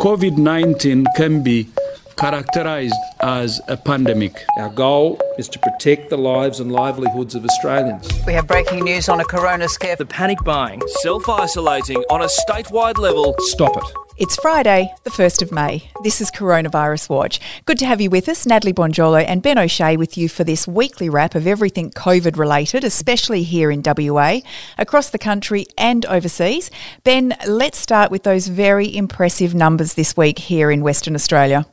COVID 19 can be characterized as a pandemic. Our goal is to protect the lives and livelihoods of Australians. We have breaking news on a corona scare. The panic buying, self isolating on a statewide level. Stop it. It's Friday, the 1st of May. This is Coronavirus Watch. Good to have you with us, Natalie Bonjolo and Ben O'Shea with you for this weekly wrap of everything COVID related, especially here in WA, across the country and overseas. Ben, let's start with those very impressive numbers this week here in Western Australia.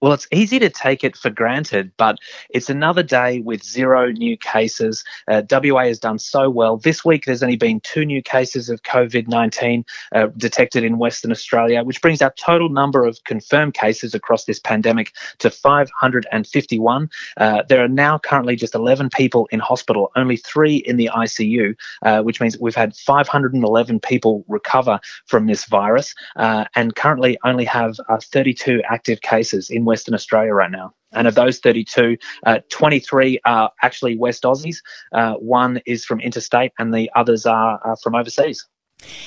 Well, it's easy to take it for granted, but it's another day with zero new cases. Uh, WA has done so well. This week, there's only been two new cases of COVID 19 uh, detected in Western Australia, which brings our total number of confirmed cases across this pandemic to 551. Uh, there are now currently just 11 people in hospital, only three in the ICU, uh, which means we've had 511 people recover from this virus, uh, and currently only have uh, 32 active cases in Western Australia right now. And of those 32, uh, 23 are actually West Aussies. Uh, one is from interstate, and the others are, are from overseas.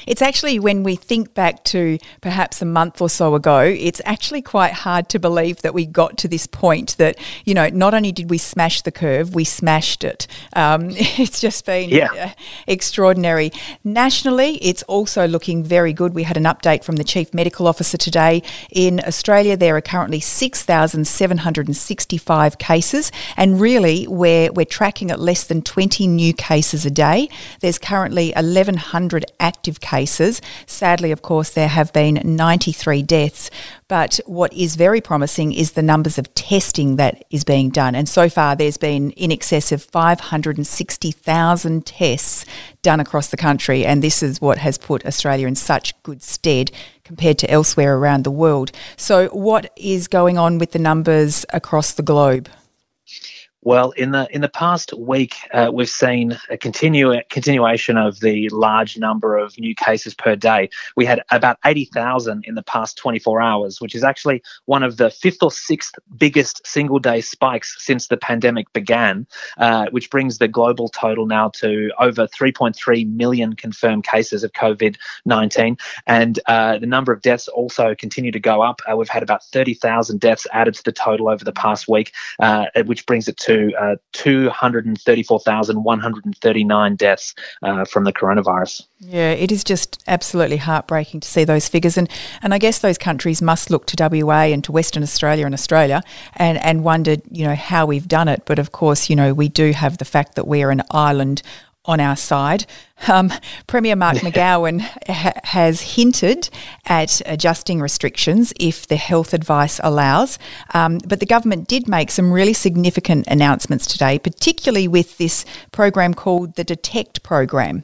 It's actually when we think back to perhaps a month or so ago, it's actually quite hard to believe that we got to this point that, you know, not only did we smash the curve, we smashed it. Um, it's just been yeah. Uh, extraordinary. Nationally, it's also looking very good. We had an update from the Chief Medical Officer today. In Australia, there are currently 6,765 cases, and really, we're, we're tracking at less than 20 new cases a day. There's currently 1,100 active active cases. Sadly, of course, there have been 93 deaths. But what is very promising is the numbers of testing that is being done. And so far, there's been in excess of 560,000 tests done across the country. And this is what has put Australia in such good stead compared to elsewhere around the world. So, what is going on with the numbers across the globe? Well, in the in the past week, uh, we've seen a continue, continuation of the large number of new cases per day. We had about 80,000 in the past 24 hours, which is actually one of the fifth or sixth biggest single day spikes since the pandemic began, uh, which brings the global total now to over 3.3 million confirmed cases of COVID 19. And uh, the number of deaths also continue to go up. Uh, we've had about 30,000 deaths added to the total over the past week, uh, which brings it to to uh, 234,139 deaths uh, from the coronavirus. Yeah, it is just absolutely heartbreaking to see those figures. And, and I guess those countries must look to WA and to Western Australia and Australia and, and wonder, you know, how we've done it. But of course, you know, we do have the fact that we're an island on our side. Um, Premier Mark McGowan ha- has hinted at adjusting restrictions if the health advice allows. Um, but the government did make some really significant announcements today, particularly with this program called the Detect program.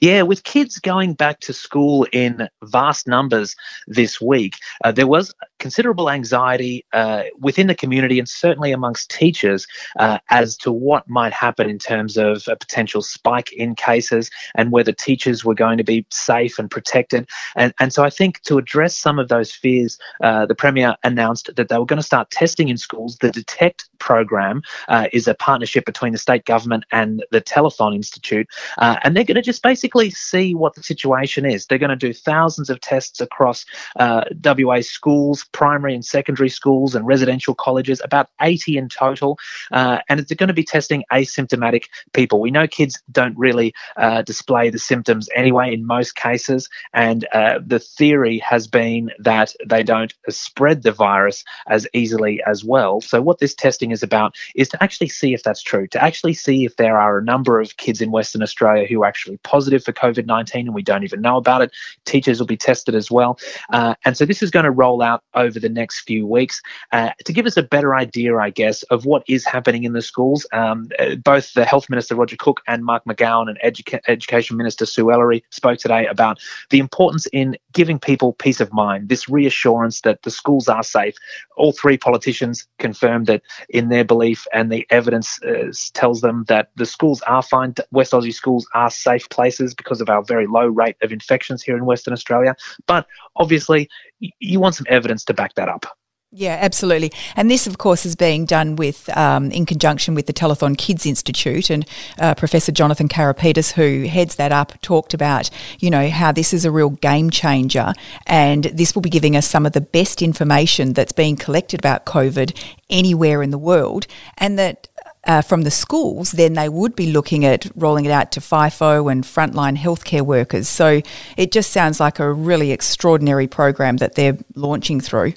Yeah, with kids going back to school in vast numbers this week, uh, there was considerable anxiety uh, within the community and certainly amongst teachers uh, as to what might happen in terms of a potential spike in cases and whether teachers were going to be safe and protected. And, and so I think to address some of those fears, uh, the Premier announced that they were going to start testing in schools. The Detect program uh, is a partnership between the state government and the Telethon Institute, uh, and they're going to just basically see what the situation is. They're going to do thousands of tests across WA schools, primary and secondary schools and residential colleges, about 80 in total. Uh, and it's going to be testing asymptomatic people. We know kids don't really uh, display the symptoms anyway in most cases. And uh, the theory has been that they don't spread the virus as easily as well. So, what this testing is about is to actually see if that's true, to actually see if there are a number of kids in Western Australia who are actually positive for COVID 19 and we don't even know about it. Teachers will be tested as well. Uh, and so, this is going to roll out over the next few weeks uh, to give us a better idea, I guess, of what is happening in the schools. Um, uh, both the Health Minister Roger Cook and Mark McGowan and Educa- Education Minister Sue Ellery spoke today about the importance in giving people peace of mind, this reassurance that the schools are safe. All three politicians confirmed that in their belief and the evidence uh, tells them that the schools are fine. West Aussie schools are safe places because of our very low rate of infections here in Western Australia. But obviously, you want some evidence to back that up. Yeah, absolutely. And this, of course, is being done with um, in conjunction with the Telethon Kids Institute. And uh, Professor Jonathan Carapetis, who heads that up, talked about you know how this is a real game changer, and this will be giving us some of the best information that's being collected about COVID anywhere in the world, and that uh, from the schools, then they would be looking at rolling it out to FIFO and frontline healthcare workers. So it just sounds like a really extraordinary program that they're launching through.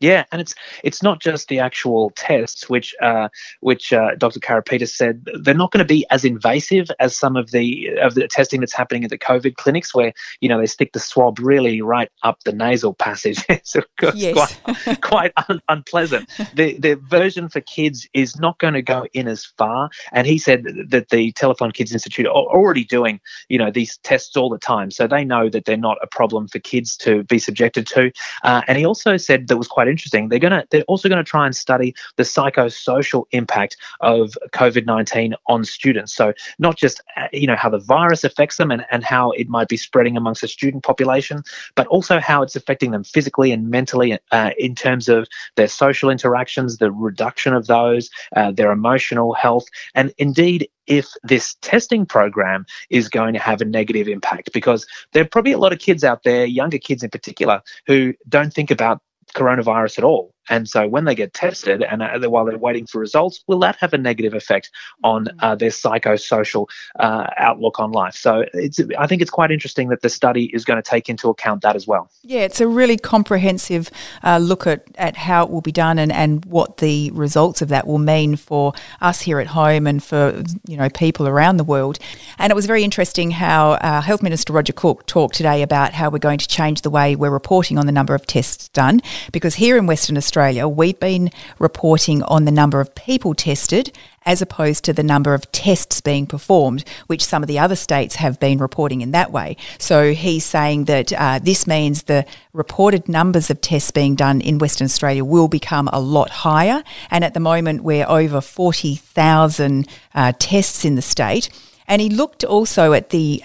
Yeah, and it's it's not just the actual tests, which uh, which uh, Dr. Carapetis said they're not going to be as invasive as some of the of the testing that's happening at the COVID clinics, where you know they stick the swab really right up the nasal passage. so it's yes. quite, quite un- unpleasant. The the version for kids is not going to go in as far, and he said that the Telethon Kids Institute are already doing you know these tests all the time, so they know that they're not a problem for kids to be subjected to. Uh, and he also said that was quite interesting. They're gonna they're also going to try and study the psychosocial impact of COVID nineteen on students. So not just uh, you know how the virus affects them and, and how it might be spreading amongst the student population, but also how it's affecting them physically and mentally uh, in terms of their social interactions, the reduction of those, uh, their emotional health, and indeed if this testing program is going to have a negative impact because there are probably a lot of kids out there, younger kids in particular, who don't think about coronavirus at all. And so when they get tested and uh, while they're waiting for results, will that have a negative effect on mm. uh, their psychosocial uh, outlook on life? So it's, I think it's quite interesting that the study is going to take into account that as well. Yeah, it's a really comprehensive uh, look at, at how it will be done and, and what the results of that will mean for us here at home and for you know people around the world. And it was very interesting how uh, Health Minister Roger Cook talked today about how we're going to change the way we're reporting on the number of tests done because here in Western Australia Australia, we've been reporting on the number of people tested as opposed to the number of tests being performed, which some of the other states have been reporting in that way. So he's saying that uh, this means the reported numbers of tests being done in Western Australia will become a lot higher. And at the moment, we're over 40,000 uh, tests in the state. And he looked also at the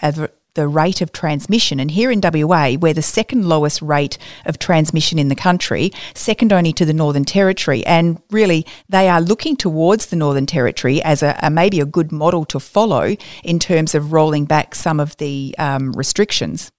the rate of transmission. And here in WA, we're the second lowest rate of transmission in the country, second only to the Northern Territory. And really, they are looking towards the Northern Territory as a, a maybe a good model to follow in terms of rolling back some of the um, restrictions.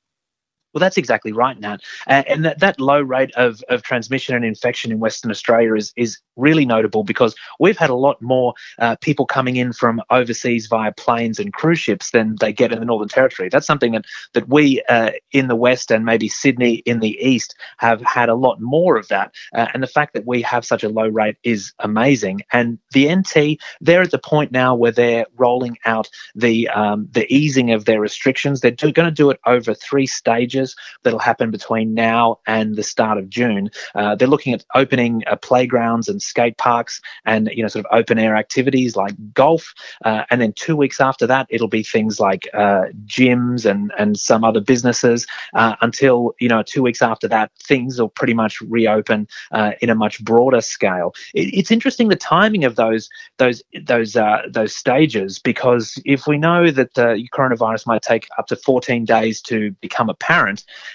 Well, that's exactly right, Nat. And that, that low rate of, of transmission and infection in Western Australia is, is really notable because we've had a lot more uh, people coming in from overseas via planes and cruise ships than they get in the Northern Territory. That's something that, that we uh, in the West and maybe Sydney in the East have had a lot more of that. Uh, and the fact that we have such a low rate is amazing. And the NT, they're at the point now where they're rolling out the, um, the easing of their restrictions. They're going to do it over three stages changes that'll happen between now and the start of June. Uh, they're looking at opening uh, playgrounds and skate parks and you know sort of open air activities like golf, uh, and then two weeks after that it'll be things like uh, gyms and and some other businesses. Uh, until you know two weeks after that things will pretty much reopen uh, in a much broader scale. It, it's interesting the timing of those those those those stages because if we know that the coronavirus might take up to 14 days to become apparent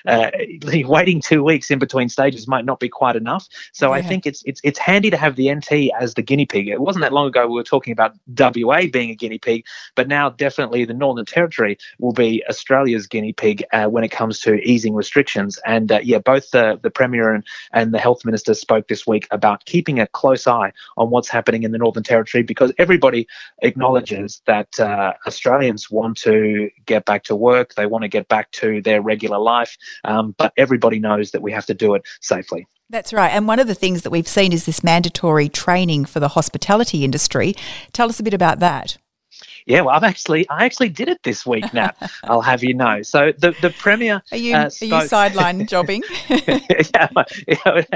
uh, waiting two weeks in between stages might not be quite enough. So yeah. I think it's it's it's handy to have the NT as the guinea pig. It wasn't that long ago we were talking about WA being a guinea pig, but now definitely the Northern Territory will be Australia's guinea pig uh, when it comes to easing restrictions. And uh, yeah, both the the premier and and the health minister spoke this week about keeping a close eye on what's happening in the Northern Territory because everybody acknowledges that uh, Australians want to get back to work. They want to get back to their regular life. Um, but everybody knows that we have to do it safely. That's right. And one of the things that we've seen is this mandatory training for the hospitality industry. Tell us a bit about that. Yeah, well, I've actually I actually did it this week, Nat. I'll have you know. So the the premier are you uh, spoke... are you sideline jobbing? yeah,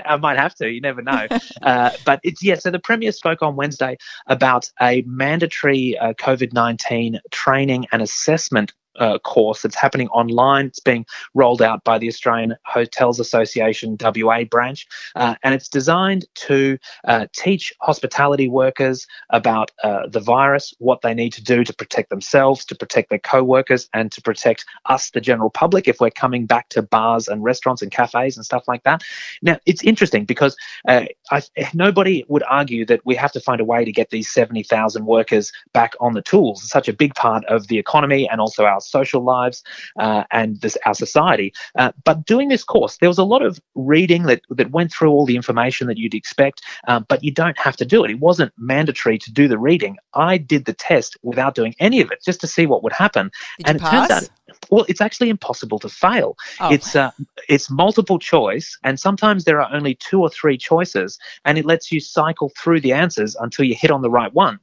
I might have to. You never know. Uh, but it's yeah. So the premier spoke on Wednesday about a mandatory uh, COVID nineteen training and assessment uh, course that's happening online. It's being rolled out by the Australian Hotels Association WA branch, uh, and it's designed to uh, teach hospitality workers about uh, the virus, what they need to do to protect themselves, to protect their co-workers, and to protect us, the general public, if we're coming back to bars and restaurants and cafes and stuff like that. Now, it's interesting because uh, I, nobody would argue that we have to find a way to get these 70,000 workers back on the tools. It's such a big part of the economy and also our social lives uh, and this, our society. Uh, but doing this course, there was a lot of reading that, that went through all the information that you'd expect, um, but you don't have to do it. It wasn't mandatory to do the reading. I did the test without doing any of it just to see what would happen. Did and it turns out well, it's actually impossible to fail. Oh. It's uh, it's multiple choice, and sometimes there are only two or three choices, and it lets you cycle through the answers until you hit on the right one.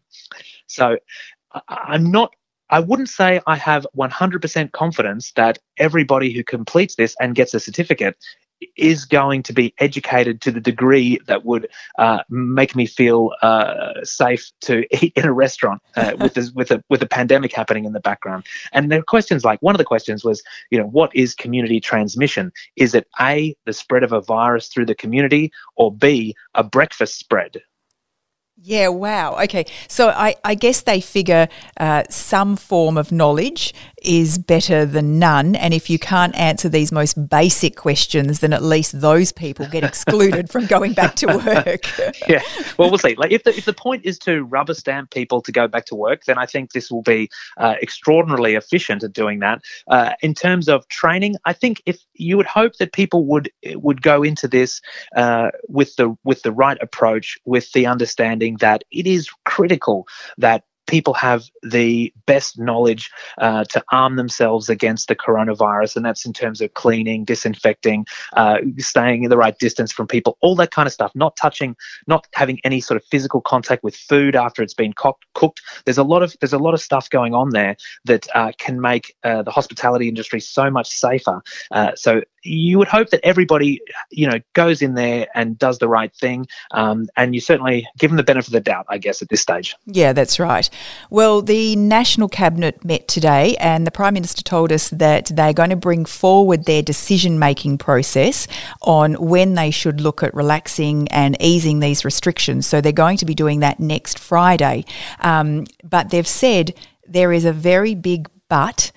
So, I'm not. I wouldn't say I have 100% confidence that everybody who completes this and gets a certificate is going to be educated to the degree that would uh, make me feel uh, safe to eat in a restaurant uh, with this, with a with a pandemic happening in the background. And there are questions like one of the questions was, you know, what is community transmission? Is it a the spread of a virus through the community, or b a breakfast spread? Yeah, wow. Okay. So I, I guess they figure uh, some form of knowledge is better than none. And if you can't answer these most basic questions, then at least those people get excluded from going back to work. yeah. Well, we'll see. Like, if the if the point is to rubber stamp people to go back to work, then I think this will be uh, extraordinarily efficient at doing that. Uh, in terms of training, I think if you would hope that people would would go into this uh, with the with the right approach, with the understanding that it is critical that people have the best knowledge uh, to arm themselves against the coronavirus, and that's in terms of cleaning, disinfecting, uh, staying in the right distance from people, all that kind of stuff. Not touching, not having any sort of physical contact with food after it's been co- cooked. There's a lot of there's a lot of stuff going on there that uh, can make uh, the hospitality industry so much safer. Uh, so you would hope that everybody, you know, goes in there and does the right thing, um, and you certainly give them the benefit of the doubt, I guess, at this stage. Yeah, that's right. Well, the National Cabinet met today, and the Prime Minister told us that they're going to bring forward their decision making process on when they should look at relaxing and easing these restrictions. So they're going to be doing that next Friday. Um, but they've said there is a very big but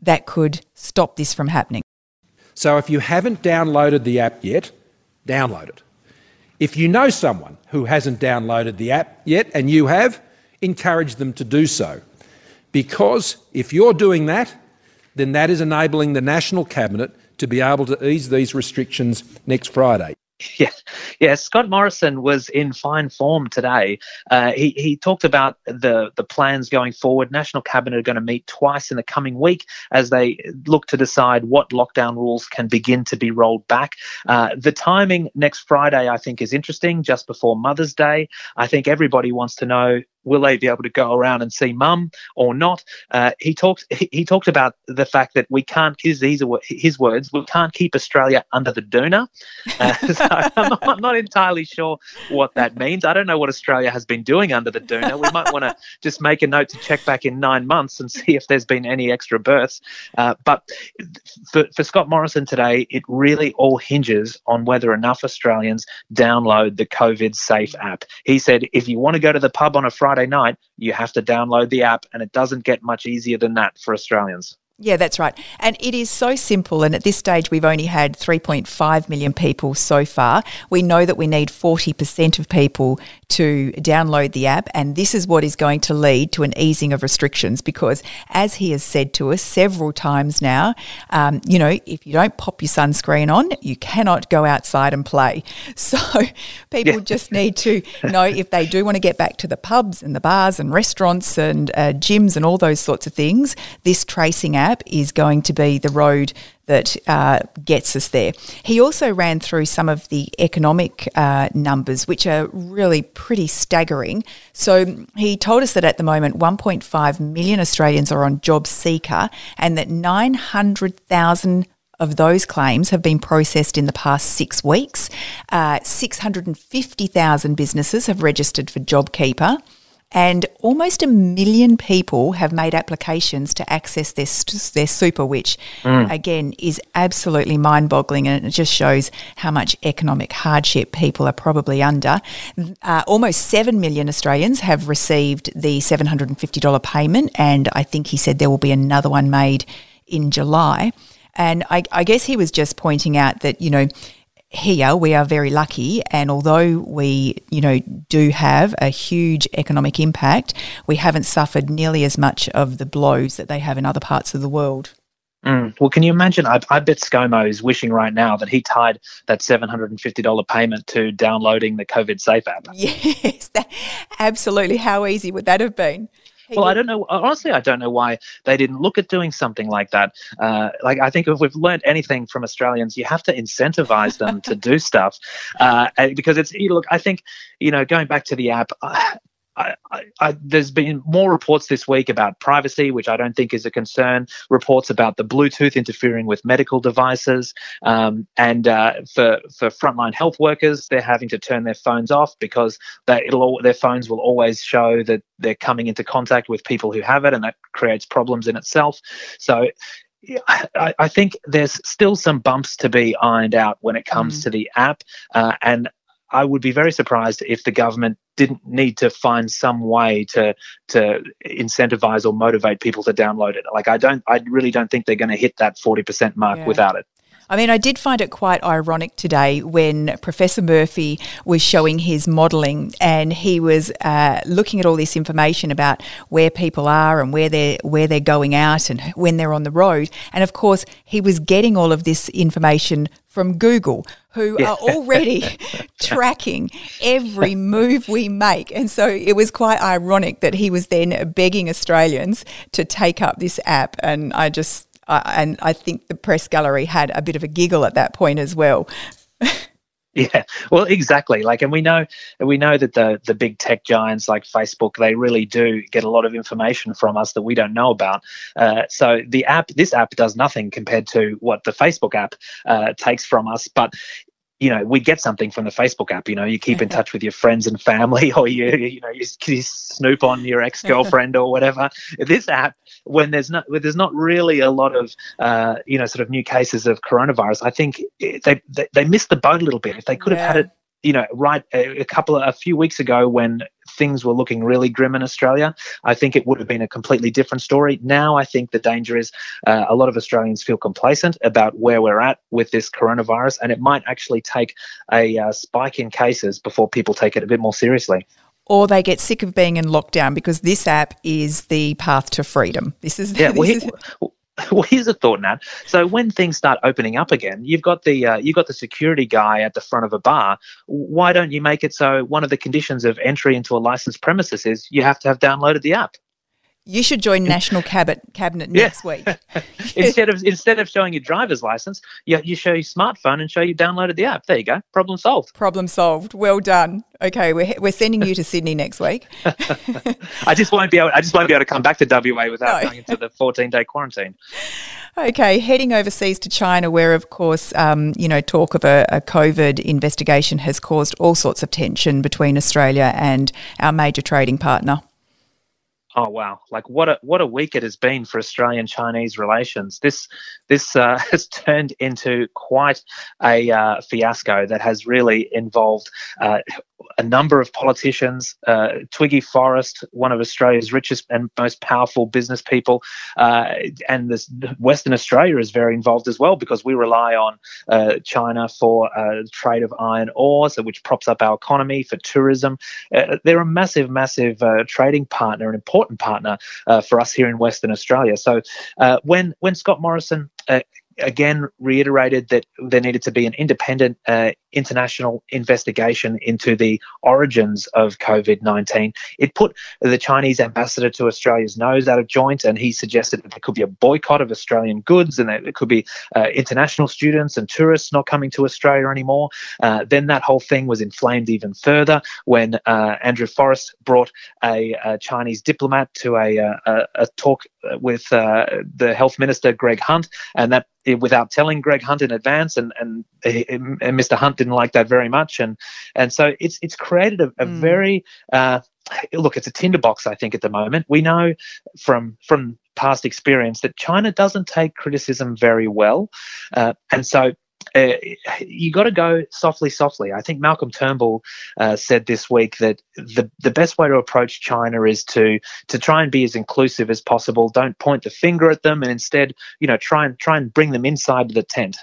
that could stop this from happening. So if you haven't downloaded the app yet, download it. If you know someone who hasn't downloaded the app yet and you have, encourage them to do so. Because if you're doing that, then that is enabling the National Cabinet to be able to ease these restrictions next Friday. Yeah, yeah. Scott Morrison was in fine form today. Uh, he he talked about the the plans going forward. National Cabinet are going to meet twice in the coming week as they look to decide what lockdown rules can begin to be rolled back. Uh, the timing next Friday, I think, is interesting. Just before Mother's Day, I think everybody wants to know will they be able to go around and see mum or not? Uh, he talked he, he talked about the fact that we can't his his, his words we can't keep Australia under the doona. Uh, so I'm not, I'm not entirely sure what that means. I don't know what Australia has been doing under the doona. We might want to just make a note to check back in nine months and see if there's been any extra births. Uh, but for, for Scott Morrison today, it really all hinges on whether enough Australians download the COVID Safe app. He said if you want to go to the pub on a Friday Friday night, you have to download the app, and it doesn't get much easier than that for Australians. Yeah, that's right. And it is so simple. And at this stage, we've only had 3.5 million people so far. We know that we need 40% of people to download the app. And this is what is going to lead to an easing of restrictions because, as he has said to us several times now, um, you know, if you don't pop your sunscreen on, you cannot go outside and play. So people yeah. just need to know if they do want to get back to the pubs and the bars and restaurants and uh, gyms and all those sorts of things, this tracing app is going to be the road that uh, gets us there. He also ran through some of the economic uh, numbers, which are really pretty staggering. So he told us that at the moment, 1.5 million Australians are on Job Seeker, and that 900,000 of those claims have been processed in the past six weeks. Uh, 650,000 businesses have registered for JobKeeper. And almost a million people have made applications to access their, their super, which mm. again is absolutely mind boggling and it just shows how much economic hardship people are probably under. Uh, almost 7 million Australians have received the $750 payment, and I think he said there will be another one made in July. And I, I guess he was just pointing out that, you know, here we are very lucky and although we you know do have a huge economic impact we haven't suffered nearly as much of the blows that they have in other parts of the world Mm. Well, can you imagine? I, I, bet ScoMo is wishing right now that he tied that $750 payment to downloading the COVID Safe app. Yes, that, absolutely. How easy would that have been? Well, I don't know. Honestly, I don't know why they didn't look at doing something like that. Uh, like, I think if we've learned anything from Australians, you have to incentivize them to do stuff uh, because it's. You know, look, I think you know, going back to the app. Uh, I, I, there's been more reports this week about privacy, which I don't think is a concern. Reports about the Bluetooth interfering with medical devices, um, and uh, for for frontline health workers, they're having to turn their phones off because they, it'll their phones will always show that they're coming into contact with people who have it, and that creates problems in itself. So I, I, think there's still some bumps to be ironed out when it comes mm. to the app, uh, and I would be very surprised if the government didn't need to find some way to to incentivize or motivate people to download it. Like I don't, I really don't think they're going to hit that forty percent mark yeah. without it. I mean, I did find it quite ironic today when Professor Murphy was showing his modelling and he was uh, looking at all this information about where people are and where they're where they're going out and when they're on the road. And of course, he was getting all of this information from Google, who yeah. are already tracking every move we make. And so it was quite ironic that he was then begging Australians to take up this app. And I just uh, and I think the press gallery had a bit of a giggle at that point as well. Yeah, well, exactly. Like, and we know, we know that the the big tech giants like Facebook, they really do get a lot of information from us that we don't know about. Uh, so the app, this app, does nothing compared to what the Facebook app uh, takes from us. But you know, we get something from the Facebook app. You know, you keep in touch with your friends and family, or you, you know, you, you snoop on your ex girlfriend or whatever. This app, when there's not, when there's not really a lot of, uh, you know, sort of new cases of coronavirus, I think they they, they missed the boat a little bit. If they could have had it you know, right a, a, couple of a few weeks ago when things were looking really grim in Australia, I think it would have been a completely different story. Now I think the danger is uh, a lot of Australians feel complacent about where we're at with this coronavirus, and it might actually take a uh, spike in cases before people take it a bit more seriously or they get sick of being in lockdown because this app is the path to freedom. This is yeah. This well, is, well, here's a thought, Nat. So when things start opening up again, you've got the uh, you've got the security guy at the front of a bar. Why don't you make it so one of the conditions of entry into a licensed premises is you have to have downloaded the app? You should join National Cabinet Cabinet next week. instead of instead of showing your driver's license, you, you show your smartphone and show you downloaded the app. There you go. Problem solved. Problem solved. Well done. Okay, we're, we're sending you to Sydney next week. I just won't be able. I just won't be able to come back to WA without no. going into the 14 day quarantine. Okay, heading overseas to China, where of course, um, you know, talk of a, a, COVID investigation has caused all sorts of tension between Australia and our major trading partner. Oh wow! Like what a what a week it has been for Australian Chinese relations. This this uh, has turned into quite a uh, fiasco that has really involved uh, a number of politicians. Uh, Twiggy Forrest, one of Australia's richest and most powerful business people, uh, and this, Western Australia is very involved as well because we rely on uh, China for trade of iron ore, so which props up our economy for tourism. they're a massive, massive trading partner, an important partner for us here in Western Australia. So when when Scott Morrison uh, again reiterated that there needed to be an independent uh, international investigation into the origins of COVID 19. It put the Chinese ambassador to Australia's nose out of joint, and he suggested that there could be a boycott of Australian goods and that there could be uh, international students and tourists not coming to Australia anymore. Uh, then that whole thing was inflamed even further when uh, Andrew Forrest brought a, a, Chinese diplomat to a, a, a talk with uh, the health minister, Greg Hunt, and that without telling Greg Hunt in advance, and, and, and Mr. Hunt didn't like that very much, and and so it's it's created a, a mm. very uh, look, it's a tinderbox. I think at the moment we know from from past experience that China doesn't take criticism very well, uh, and so uh, you got to go softly, softly. I think Malcolm Turnbull uh, said this week that the the best way to approach China is to to try and be as inclusive as possible. Don't point the finger at them, and instead, you know, try and try and bring them inside the tent.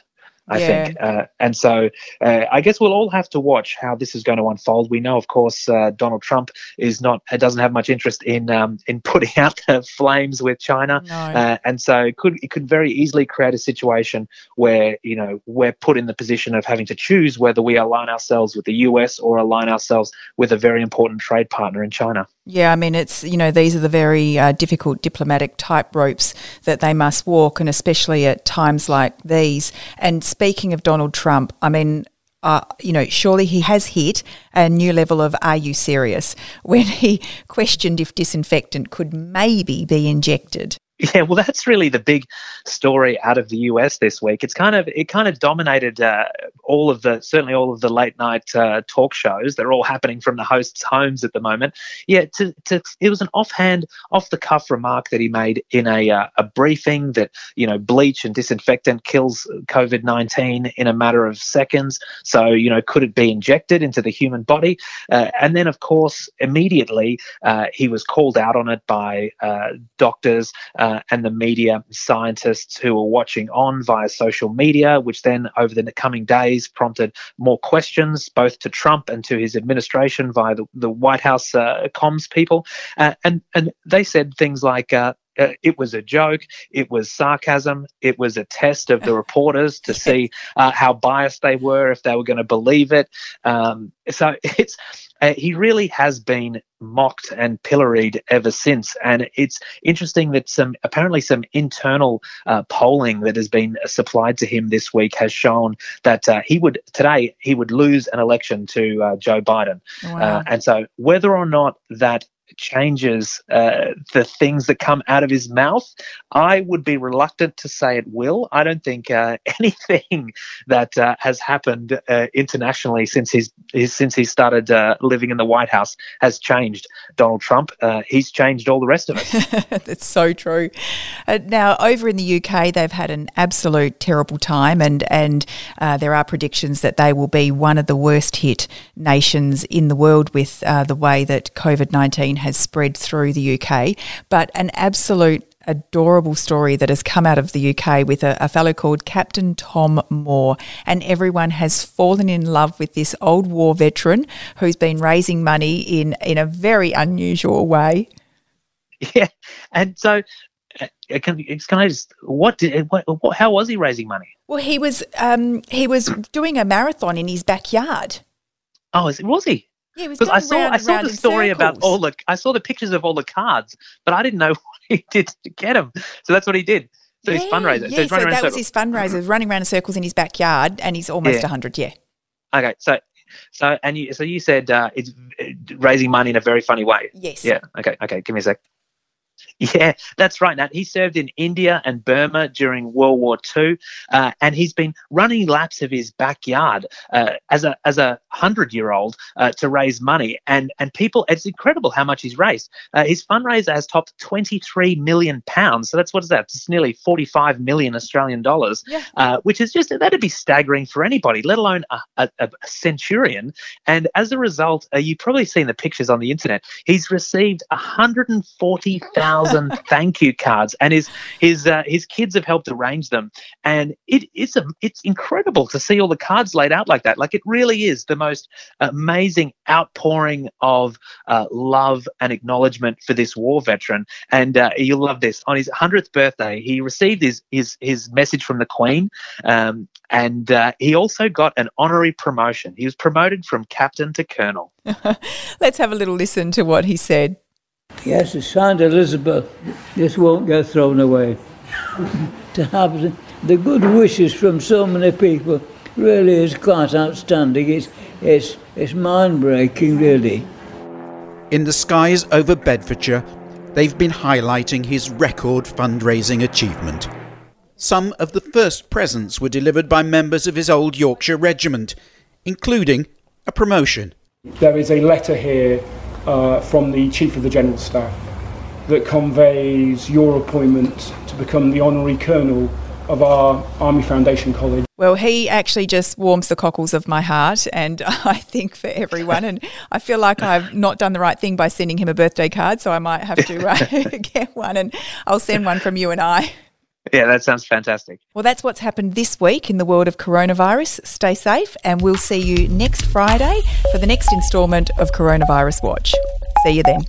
I Yeah. think. Uh, and so uh, I guess we'll all have to watch how this is going to unfold. We know, of course, uh, Donald Trump is not doesn't have much interest in um, in putting out the flames with China, No. uh, and so it could it could very easily create a situation where you know we're put in the position of having to choose whether we align ourselves with the US or align ourselves with a very important trade partner in China. Yeah, I mean, it's, you know, these are the very uh, difficult diplomatic type ropes that they must walk, and especially at times like these. And speaking of Donald Trump, I mean, uh, you know, surely he has hit a new level of are you serious when he questioned if disinfectant could maybe be injected. Yeah, well, that's really the big story out of the US this week. It's kind of it kind of dominated uh, all of the certainly all of the late night uh, talk shows. They're all happening from the hosts' homes at the moment. Yeah, to, to it was an offhand, off the cuff remark that he made in a uh, a briefing that you know bleach and disinfectant kills COVID nineteen in a matter of seconds. So you know, could it be injected into the human body? Uh, and then, of course, immediately uh, he was called out on it by uh, doctors uh, and the media scientists who were watching on via social media, which then over the coming days prompted more questions both to Trump and to his administration via the, the White House uh, comms people. Uh, and, and they said things like, uh, it was a joke. It was sarcasm. It was a test of the reporters to see uh, how biased they were, if they were going to believe it. Um, so it's uh, he really has been mocked and pilloried ever since. And it's interesting that some apparently some internal uh, polling that has been supplied to him this week has shown that uh, he would today he would lose an election to uh, Joe Biden. Wow. Uh, and so whether or not that changes uh, the things that come out of his mouth, I would be reluctant to say it will. I don't think uh, anything that uh, has happened uh, internationally since he's, since he started uh, living in the White House has changed Donald Trump. Uh, he's changed all the rest of us. That's so true. Now, over in the UK, they've had an absolute terrible time, and and there are predictions that they will be one of the worst hit nations in the world with the way that COVID nineteen has spread through the UK. But an absolute adorable story that has come out of the UK with a, a fellow called Captain Tom Moore. And everyone has fallen in love with this old war veteran who's been raising money in, in a very unusual way. yeah, and so. uh, Can, can I just what did what, what how was he raising money? Well, he was um, he was doing a marathon in his backyard. Oh, is, was he? Yeah, Because I saw I saw the story about all the I saw the pictures of all the cards, but I didn't know what he did to get them. So that's what he did. So his Yeah, fundraiser. Yeah, so so that was his fundraiser, running around in circles in his backyard, and he's almost Yeah. hundred. Yeah. Okay, so so and you so you said uh, it's uh, raising money in a very funny way. Yes. Yeah. Okay. Okay. Give me a sec. Yeah, that's right, Nat. He served in India and Burma during World War II, uh, and he's been running laps of his backyard uh, as a as a hundred year old uh, to raise money. And and people, it's incredible how much he's raised. Uh, his fundraiser has topped twenty three million pounds. So that's what is that? It's nearly forty five million Australian dollars, Yeah. uh, which is just that'd be staggering for anybody, let alone a, a, a centurion. And as a result, uh, you've probably seen the pictures on the internet. He's received 140,000 thank you cards, and his his uh, his kids have helped arrange them. And it is a, it's incredible to see all the cards laid out like that. Like it really is the most amazing outpouring of uh, love and acknowledgement for this war veteran. And uh, you'll love this. On his 100th birthday, he received his his his message from the Queen, um, and uh, he also got an honorary promotion. He was promoted from captain to colonel. Let's have a little listen to what he said. Yes, it's signed Elizabeth. This won't get thrown away. to have the, the good wishes from so many people really is quite outstanding. It's, it's, it's mind breaking, really. In the skies over Bedfordshire, they've been highlighting his record fundraising achievement. Some of the first presents were delivered by members of his old Yorkshire regiment, including a promotion. There is a letter here uh, from the Chief of the General Staff that conveys your appointment to become the honorary colonel of our Army Foundation College. Well, he actually just warms the cockles of my heart, and I think for everyone. And I feel like I've not done the right thing by sending him a birthday card, so I might have to uh, get one, and I'll send one from you and I. Yeah, that sounds fantastic. Well, that's what's happened this week in the world of coronavirus. Stay safe, and we'll see you next Friday for the next instalment of Coronavirus Watch. See you then.